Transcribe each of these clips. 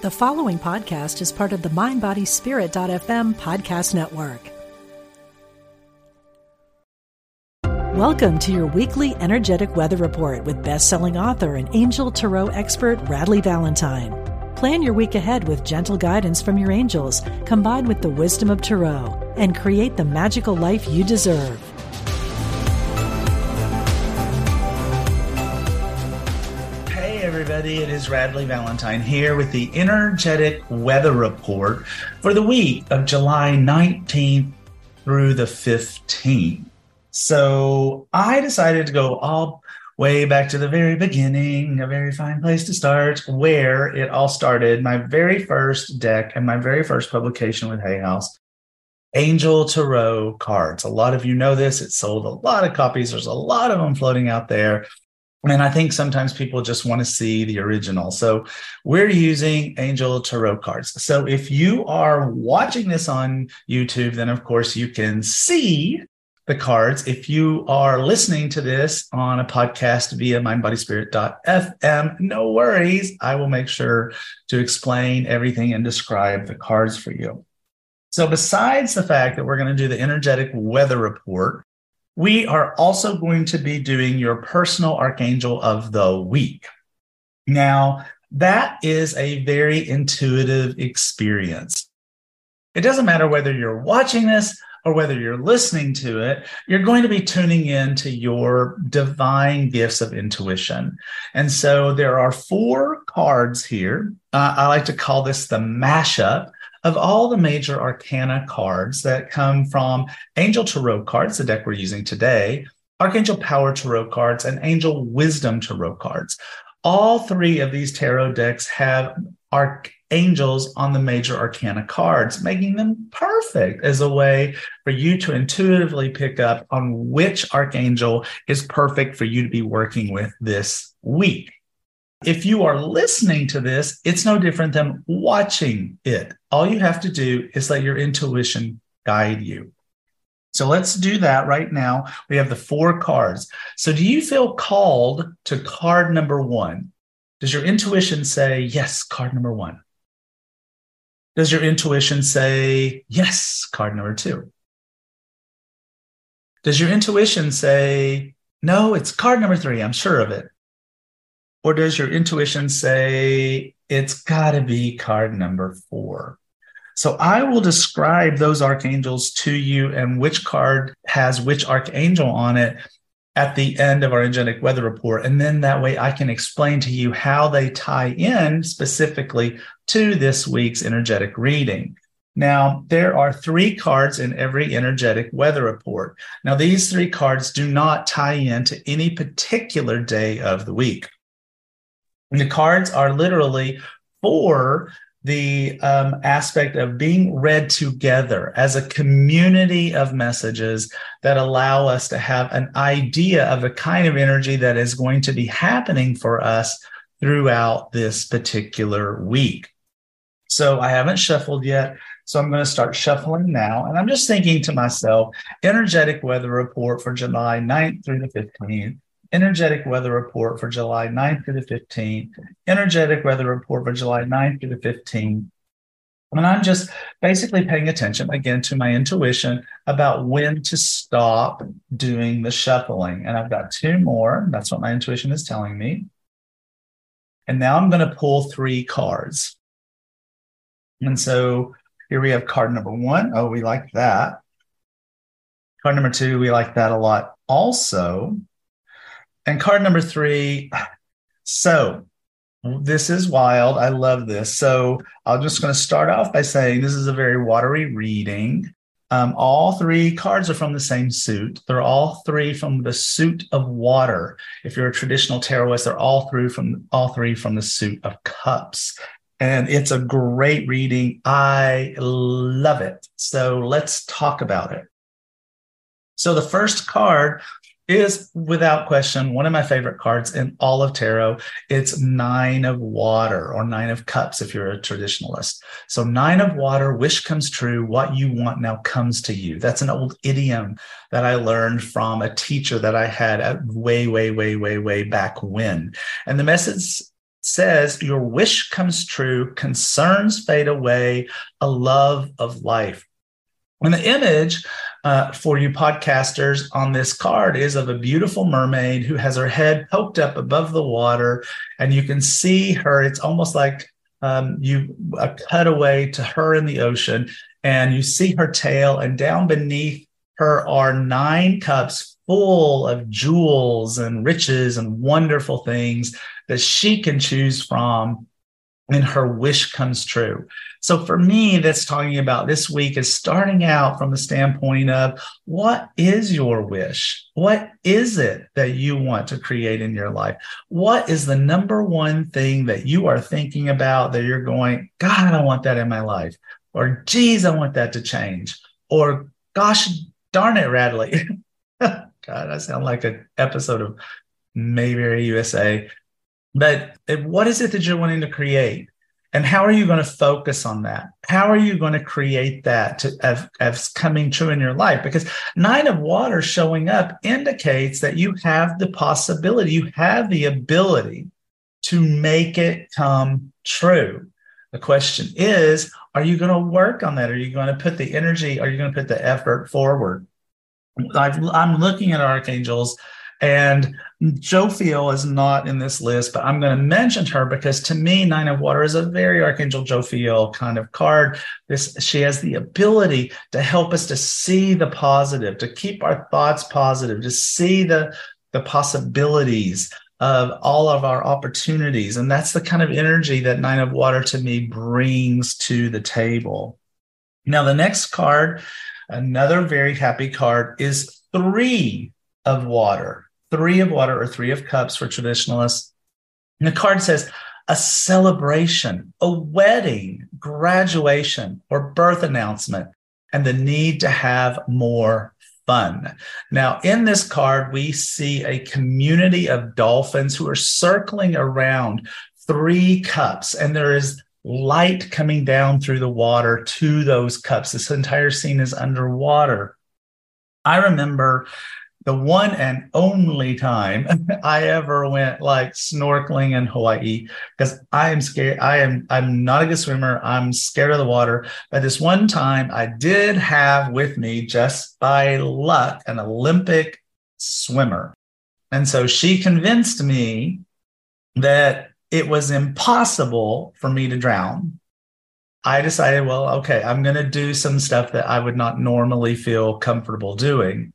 The following podcast is part of the MindBodySpirit.fm podcast network. Welcome to your weekly energetic weather report with best-selling author and angel tarot expert Radleigh Valentine. Plan your week ahead with gentle guidance from your angels, combined with the wisdom of tarot, and create the magical life you deserve. Everybody. It is Radleigh Valentine here with the energetic weather report for the week of July 19th through the 15th. So I decided to go all way back to the very beginning, a very fine place to start, where it all started. My very first deck and my very first publication with Hay House. Angel Tarot cards. A lot of you know this. It sold a lot of copies. There's a lot of them floating out there. And I think sometimes people just want to see the original. So we're using Angel Tarot cards. So if you are watching this on YouTube, then of course you can see the cards. If you are listening to this on a podcast via mindbodyspirit.fm, no worries. I will make sure to explain everything and describe the cards for you. So besides the fact that we're going to do the energetic weather report, we are also going to be doing your personal archangel of the week. Now, that is a very intuitive experience. It doesn't matter whether you're watching this or whether you're listening to it, you're going to be tuning in to your divine gifts of intuition. And so there are four cards here. Uh, I like to call this the mashup of all the major arcana cards that come from Angel Tarot cards, the deck we're using today, Archangel Power Tarot cards, and Angel Wisdom Tarot cards. All three of these tarot decks have archangels on the major arcana cards, making them perfect as a way for you to intuitively pick up on which archangel is perfect for you to be working with this week. If you are listening to this, it's no different than watching it. All you have to do is let your intuition guide you. So let's do that right now. We have the four cards. So, do you feel called to card number one? Does your intuition say, yes, card number one? Does your intuition say, yes, card number two? Does your intuition say, no, it's card number three, I'm sure of it? Or does your intuition say it's got to be card number four? So I will describe those archangels to you and which card has which archangel on it at the end of our energetic weather report. And then that way I can explain to you how they tie in specifically to this week's energetic reading. Now, there are three cards in every energetic weather report. Now, these three cards do not tie in to any particular day of the week. The cards are literally for the um, aspect of being read together as a community of messages that allow us to have an idea of the kind of energy that is going to be happening for us throughout this particular week. So I haven't shuffled yet. So I'm going to start shuffling now. And I'm just thinking to myself, energetic weather report for July 9th through the 15th energetic weather report for July 9th through the 15th, energetic weather report for July 9th through the 15th. And I'm just basically paying attention again to my intuition about when to stop doing the shuffling. And I've got two more. That's what my intuition is telling me. And now I'm going to pull three cards. And so here we have card number one. Oh, we like that. Card number two, we like that a lot also. And card number three. So this is wild. I love this. So I'm just going to start off by saying this is a very watery reading. Um, all three cards are from the same suit. They're all three from the suit of water. If you're a traditional tarotist, they're all through from all three from the suit of cups. And it's a great reading. I love it. So let's talk about it. So the first card is without question one of my favorite cards in all of tarot. It's nine of water or nine of cups if you're a traditionalist. So, nine of water, wish comes true. What you want now comes to you. That's an old idiom that I learned from a teacher that I had at way, way, way, way, way back when. And the message says, Your wish comes true, concerns fade away, a love of life. And the image uh, for you podcasters on this card is of a beautiful mermaid who has her head poked up above the water, and you can see her. It's almost like um, you a cutaway to her in the ocean, and you see her tail, and down beneath her are nine cups full of jewels and riches and wonderful things that she can choose from and her wish comes true. So for me, that's talking about this week is starting out from the standpoint of what is your wish? What is it that you want to create in your life? What is the number one thing that you are thinking about that you're going, God, I want that in my life? Or, geez, I want that to change. Or, gosh, darn it, Radleigh. God, I sound like an episode of Mayberry USA. But what is it that you're wanting to create? And how are you going to focus on that? How are you going to create that to, as coming true in your life? Because nine of water showing up indicates that you have the possibility, you have the ability to make it come true. The question is, are you going to work on that? Are you going to put the energy? Are you going to put the effort forward? i am looking at archangels and Jophiel is not in this list, but I'm going to mention her because to me, Nine of Water is a very Archangel Jophiel kind of card. This she has the ability to help us to see the positive, to keep our thoughts positive, to see the the possibilities of all of our opportunities. And that's the kind of energy that Nine of Water to me brings to the table. Now, the next card, another very happy card, is three of water three of water or three of cups for traditionalists. And the card says a celebration, a wedding, graduation, or birth announcement, and the need to have more fun. Now, in this card, we see a community of dolphins who are circling around three cups, and there is light coming down through the water to those cups. This entire scene is underwater. I remember the one and only time I ever went like snorkeling in Hawaii because I am scared. I am I'm not a good swimmer. I'm scared of the water. But this one time I did have with me just by luck an Olympic swimmer. And so she convinced me that it was impossible for me to drown. I decided, well, okay, I'm going to do some stuff that I would not normally feel comfortable doing.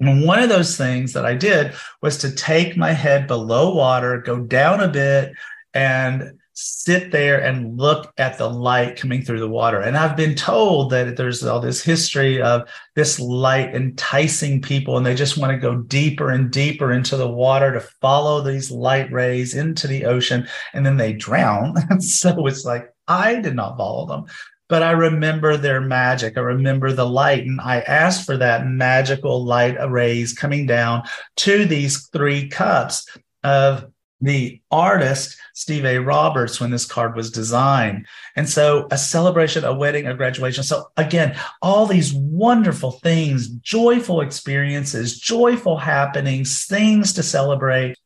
And one of those things that I did was to take my head below water, go down a bit, and sit there and look at the light coming through the water. And I've been told that there's all this history of this light enticing people, and they just want to go deeper and deeper into the water to follow these light rays into the ocean, and then they drown. so it's like, I did not follow them but I remember their magic. I remember the light, and I asked for that magical light rays coming down to these three cups of the artist Steve A. Roberts when this card was designed. And so a celebration, a wedding, a graduation. So again, all these wonderful things, joyful experiences, joyful happenings, things to celebrate,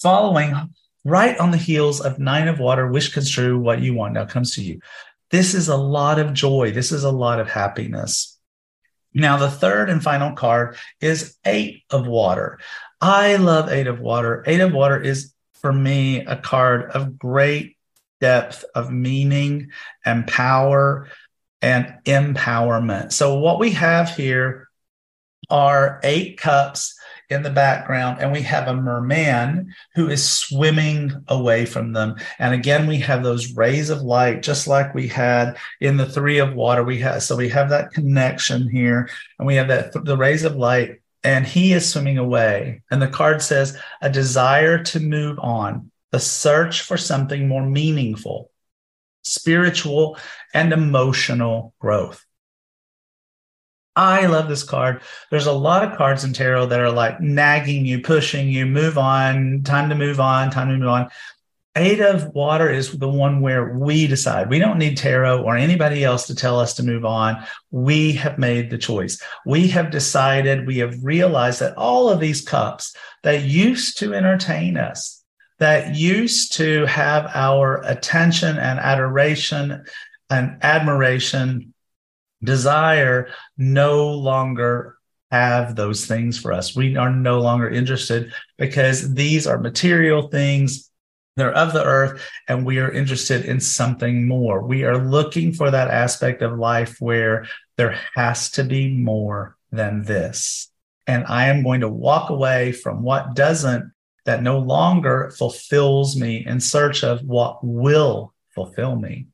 following right on the heels of Nine of Water, wish comes true, what you want now comes to you. This is a lot of joy. This is a lot of happiness. Now, the third and final card is Eight of Water. I love Eight of Water. Eight of Water is, for me, a card of great depth of meaning and power and empowerment. So, what we have here are eight cups in the background, and we have a merman who is swimming away from them. And again, we have those rays of light, just like we had in the three of water. We have so we have that connection here, and we have that the rays of light, and he is swimming away. And the card says a desire to move on, the search for something more meaningful, spiritual and emotional growth. I love this card. There's a lot of cards in tarot that are like nagging you, pushing you, move on, time to move on, time to move on. Eight of water is the one where we decide. We don't need tarot or anybody else to tell us to move on. We have made the choice. We have decided, we have realized that all of these cups that used to entertain us, that used to have our attention and adoration and admiration, desire no longer have those things for us. We are no longer interested because these are material things. They're of the earth, and we are interested in something more. We are looking for that aspect of life where there has to be more than this. And I am going to walk away from what doesn't, that no longer fulfills me in search of what will fulfill me.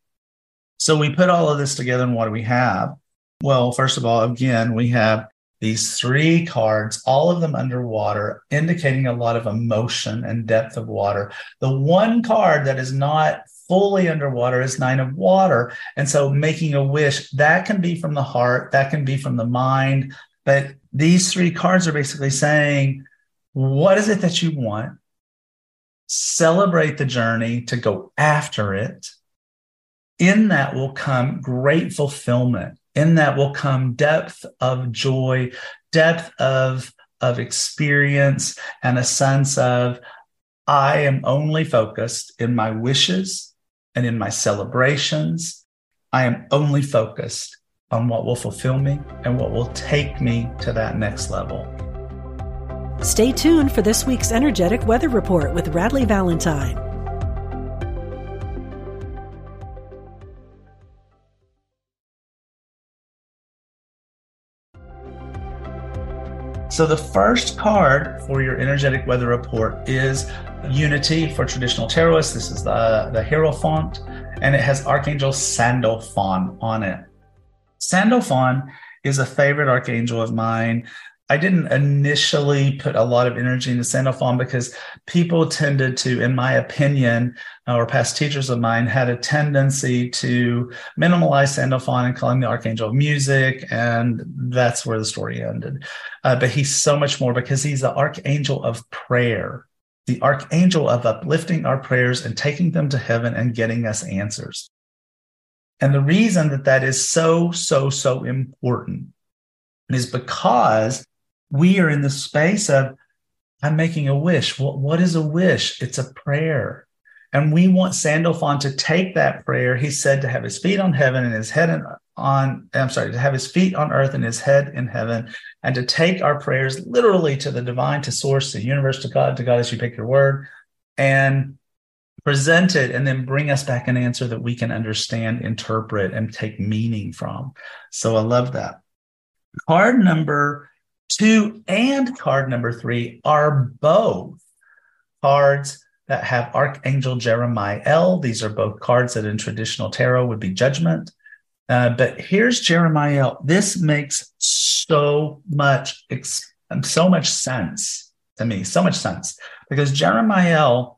So we put all of this together, and what do we have? Well, first of all, again, we have these three cards, all of them underwater, indicating a lot of emotion and depth of water. The one card that is not fully underwater is nine of water. And so making a wish, that can be from the heart, that can be from the mind. But these three cards are basically saying, what is it that you want? Celebrate the journey to go after it. In that will come great fulfillment in that will come depth of joy, depth of, of experience, and a sense of I am only focused in my wishes and in my celebrations. I am only focused on what will fulfill me and what will take me to that next level. Stay tuned for this week's energetic weather report with Radleigh Valentine. So the first card for your energetic weather report is Unity for traditional tarotists. This is the, the Hierophant, and it has Archangel Sandalphon on it. Sandalphon is a favorite archangel of mine. I didn't initially put a lot of energy into Sandalphon because people tended to, in my opinion, or past teachers of mine had a tendency to minimalize Sandalphon and call him the archangel of music. And that's where the story ended. Uh, but he's so much more because he's the archangel of prayer, the archangel of uplifting our prayers and taking them to heaven and getting us answers. And the reason that that is so, so, so important is because we are in the space of i'm making a wish. What, what is a wish? It's a prayer. And we want sandalphon to take that prayer he said to have his feet on heaven and his head on i'm sorry to have his feet on earth and his head in heaven and to take our prayers literally to the divine to source to universe to god to god as you pick your word and present it and then bring us back an answer that we can understand interpret and take meaning from. So i love that. Card number two and card number three are both cards that have Archangel Jeremiel. These are both cards that in traditional tarot would be judgment. Uh, but here's Jeremiel. This makes so much, so much sense to me, so much sense because Jeremiel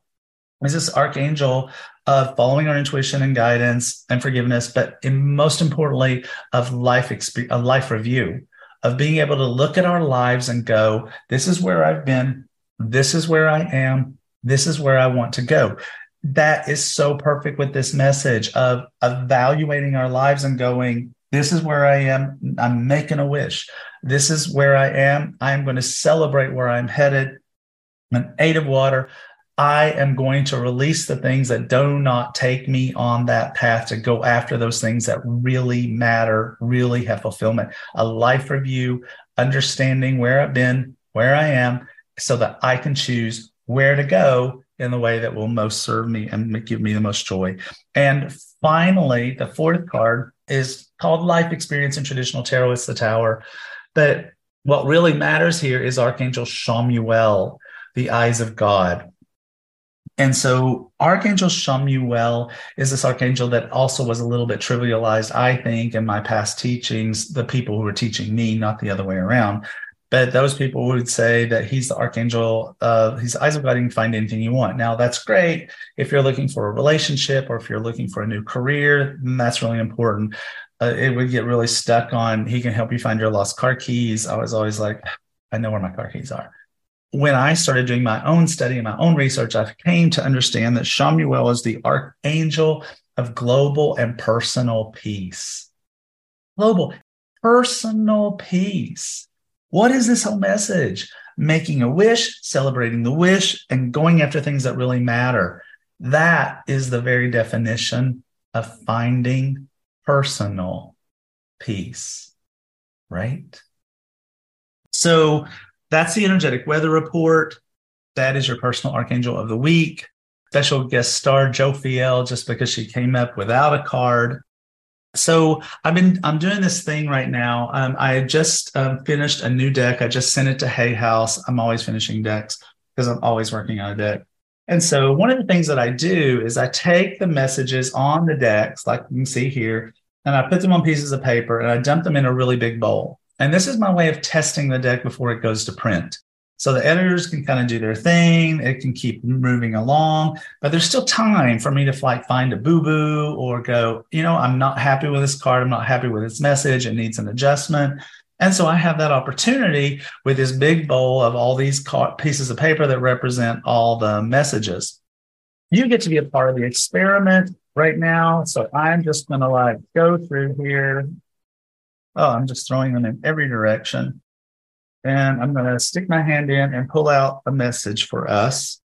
is this archangel of following our intuition and guidance and forgiveness, but most importantly, of life experience, a life review of being able to look at our lives and go, this is where I've been, this is where I am, this is where I want to go. That is so perfect with this message of evaluating our lives and going, this is where I am. I'm making a wish. This is where I am. I'm going to celebrate where I'm headed. An eight of water. I am going to release the things that do not take me on that path to go after those things that really matter, really have fulfillment. A life review, understanding where I've been, where I am, so that I can choose where to go in the way that will most serve me and give me the most joy. And finally, the fourth card is called Life Experience in traditional tarot. It's the Tower. But what really matters here is Archangel Chamuel, the eyes of God. And so Archangel Chamuel is this archangel that also was a little bit trivialized, I think, in my past teachings, the people who were teaching me, not the other way around. But those people would say that he's the archangel, uh, he's eyes of God, you can find anything you want. Now, that's great if you're looking for a relationship or if you're looking for a new career, then that's really important. Uh, it would get really stuck on he can help you find your lost car keys. I was always like, I know where my car keys are when I started doing my own study and my own research, I came to understand that Chamuel is the archangel of global and personal peace. Global, personal peace. What is this whole message? making a wish, celebrating the wish, and going after things that really matter. That is the very definition of finding personal peace, right? So that's the energetic weather report. That is your personal archangel of the week. Special guest star Jophiel, just because she came up without a card. So I've been I'm doing this thing right now. Um, I just um, finished a new deck. I just sent it to Hay House. I'm always finishing decks because I'm always working on a deck. And so one of the things that I do is I take the messages on the decks, like you can see here, and I put them on pieces of paper and I dump them in a really big bowl. And this is my way of testing the deck before it goes to print. So the editors can kind of do their thing. It can keep moving along, but there's still time for me to like find a boo boo or go, you know, I'm not happy with this card. I'm not happy with its message. It needs an adjustment. And so I have that opportunity with this big bowl of all these pieces of paper that represent all the messages. You get to be a part of the experiment right now. So I'm just going to like go through here. Oh, I'm just throwing them in every direction and I'm going to stick my hand in and pull out a message for us.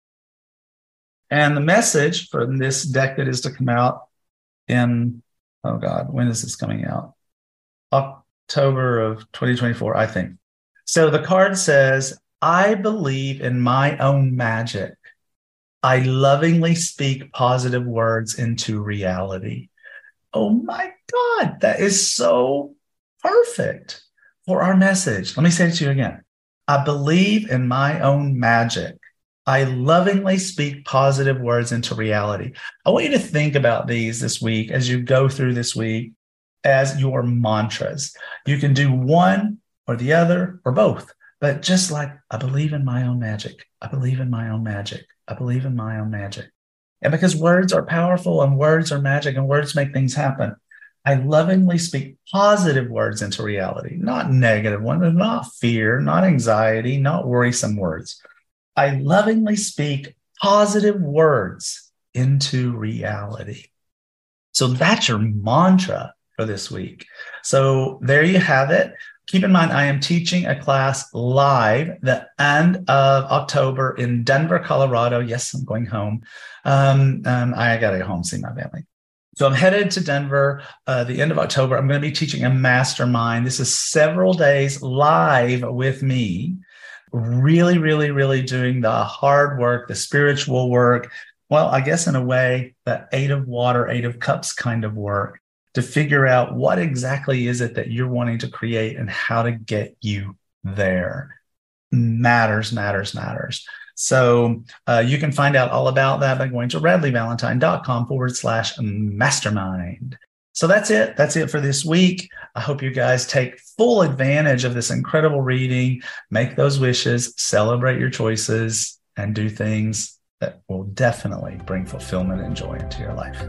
And the message for this deck that is to come out in, oh God, when is this coming out? October of 2024, I think. So the card says, I believe in my own magic. I lovingly speak positive words into reality. Oh my God, that is so perfect for our message. Let me say it to you again. I believe in my own magic. I lovingly speak positive words into reality. I want you to think about these this week as you go through this week as your mantras. You can do one or the other or both, but just like, I believe in my own magic. I believe in my own magic. I believe in my own magic. And because words are powerful and words are magic and words make things happen, I lovingly speak positive words into reality, not negative ones, not fear, not anxiety, not worrisome words. I lovingly speak positive words into reality. So that's your mantra for this week. So there you have it. Keep in mind, I am teaching a class live the end of October in Denver, Colorado. Yes, I'm going home. Um, um, I got to go home see my family. So I'm headed to Denver uh, the end of October. I'm going to be teaching a mastermind. This is several days live with me, really, really, really doing the hard work, the spiritual work. Well, I guess in a way, the eight of water, eight of cups kind of work to figure out what exactly is it that you're wanting to create and how to get you there. Matters, matters, matters. So uh, you can find out all about that by going to radleighvalentine.com forward slash mastermind. So that's it. That's it for this week. I hope you guys take full advantage of this incredible reading, make those wishes, celebrate your choices, and do things that will definitely bring fulfillment and joy into your life.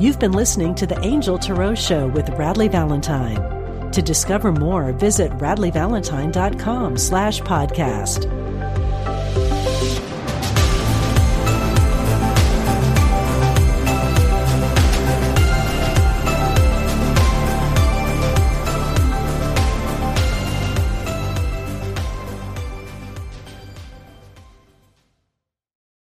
You've been listening to the Angel Tarot Show with Radleigh Valentine. To discover more, visit radleighvalentine.com slash podcast.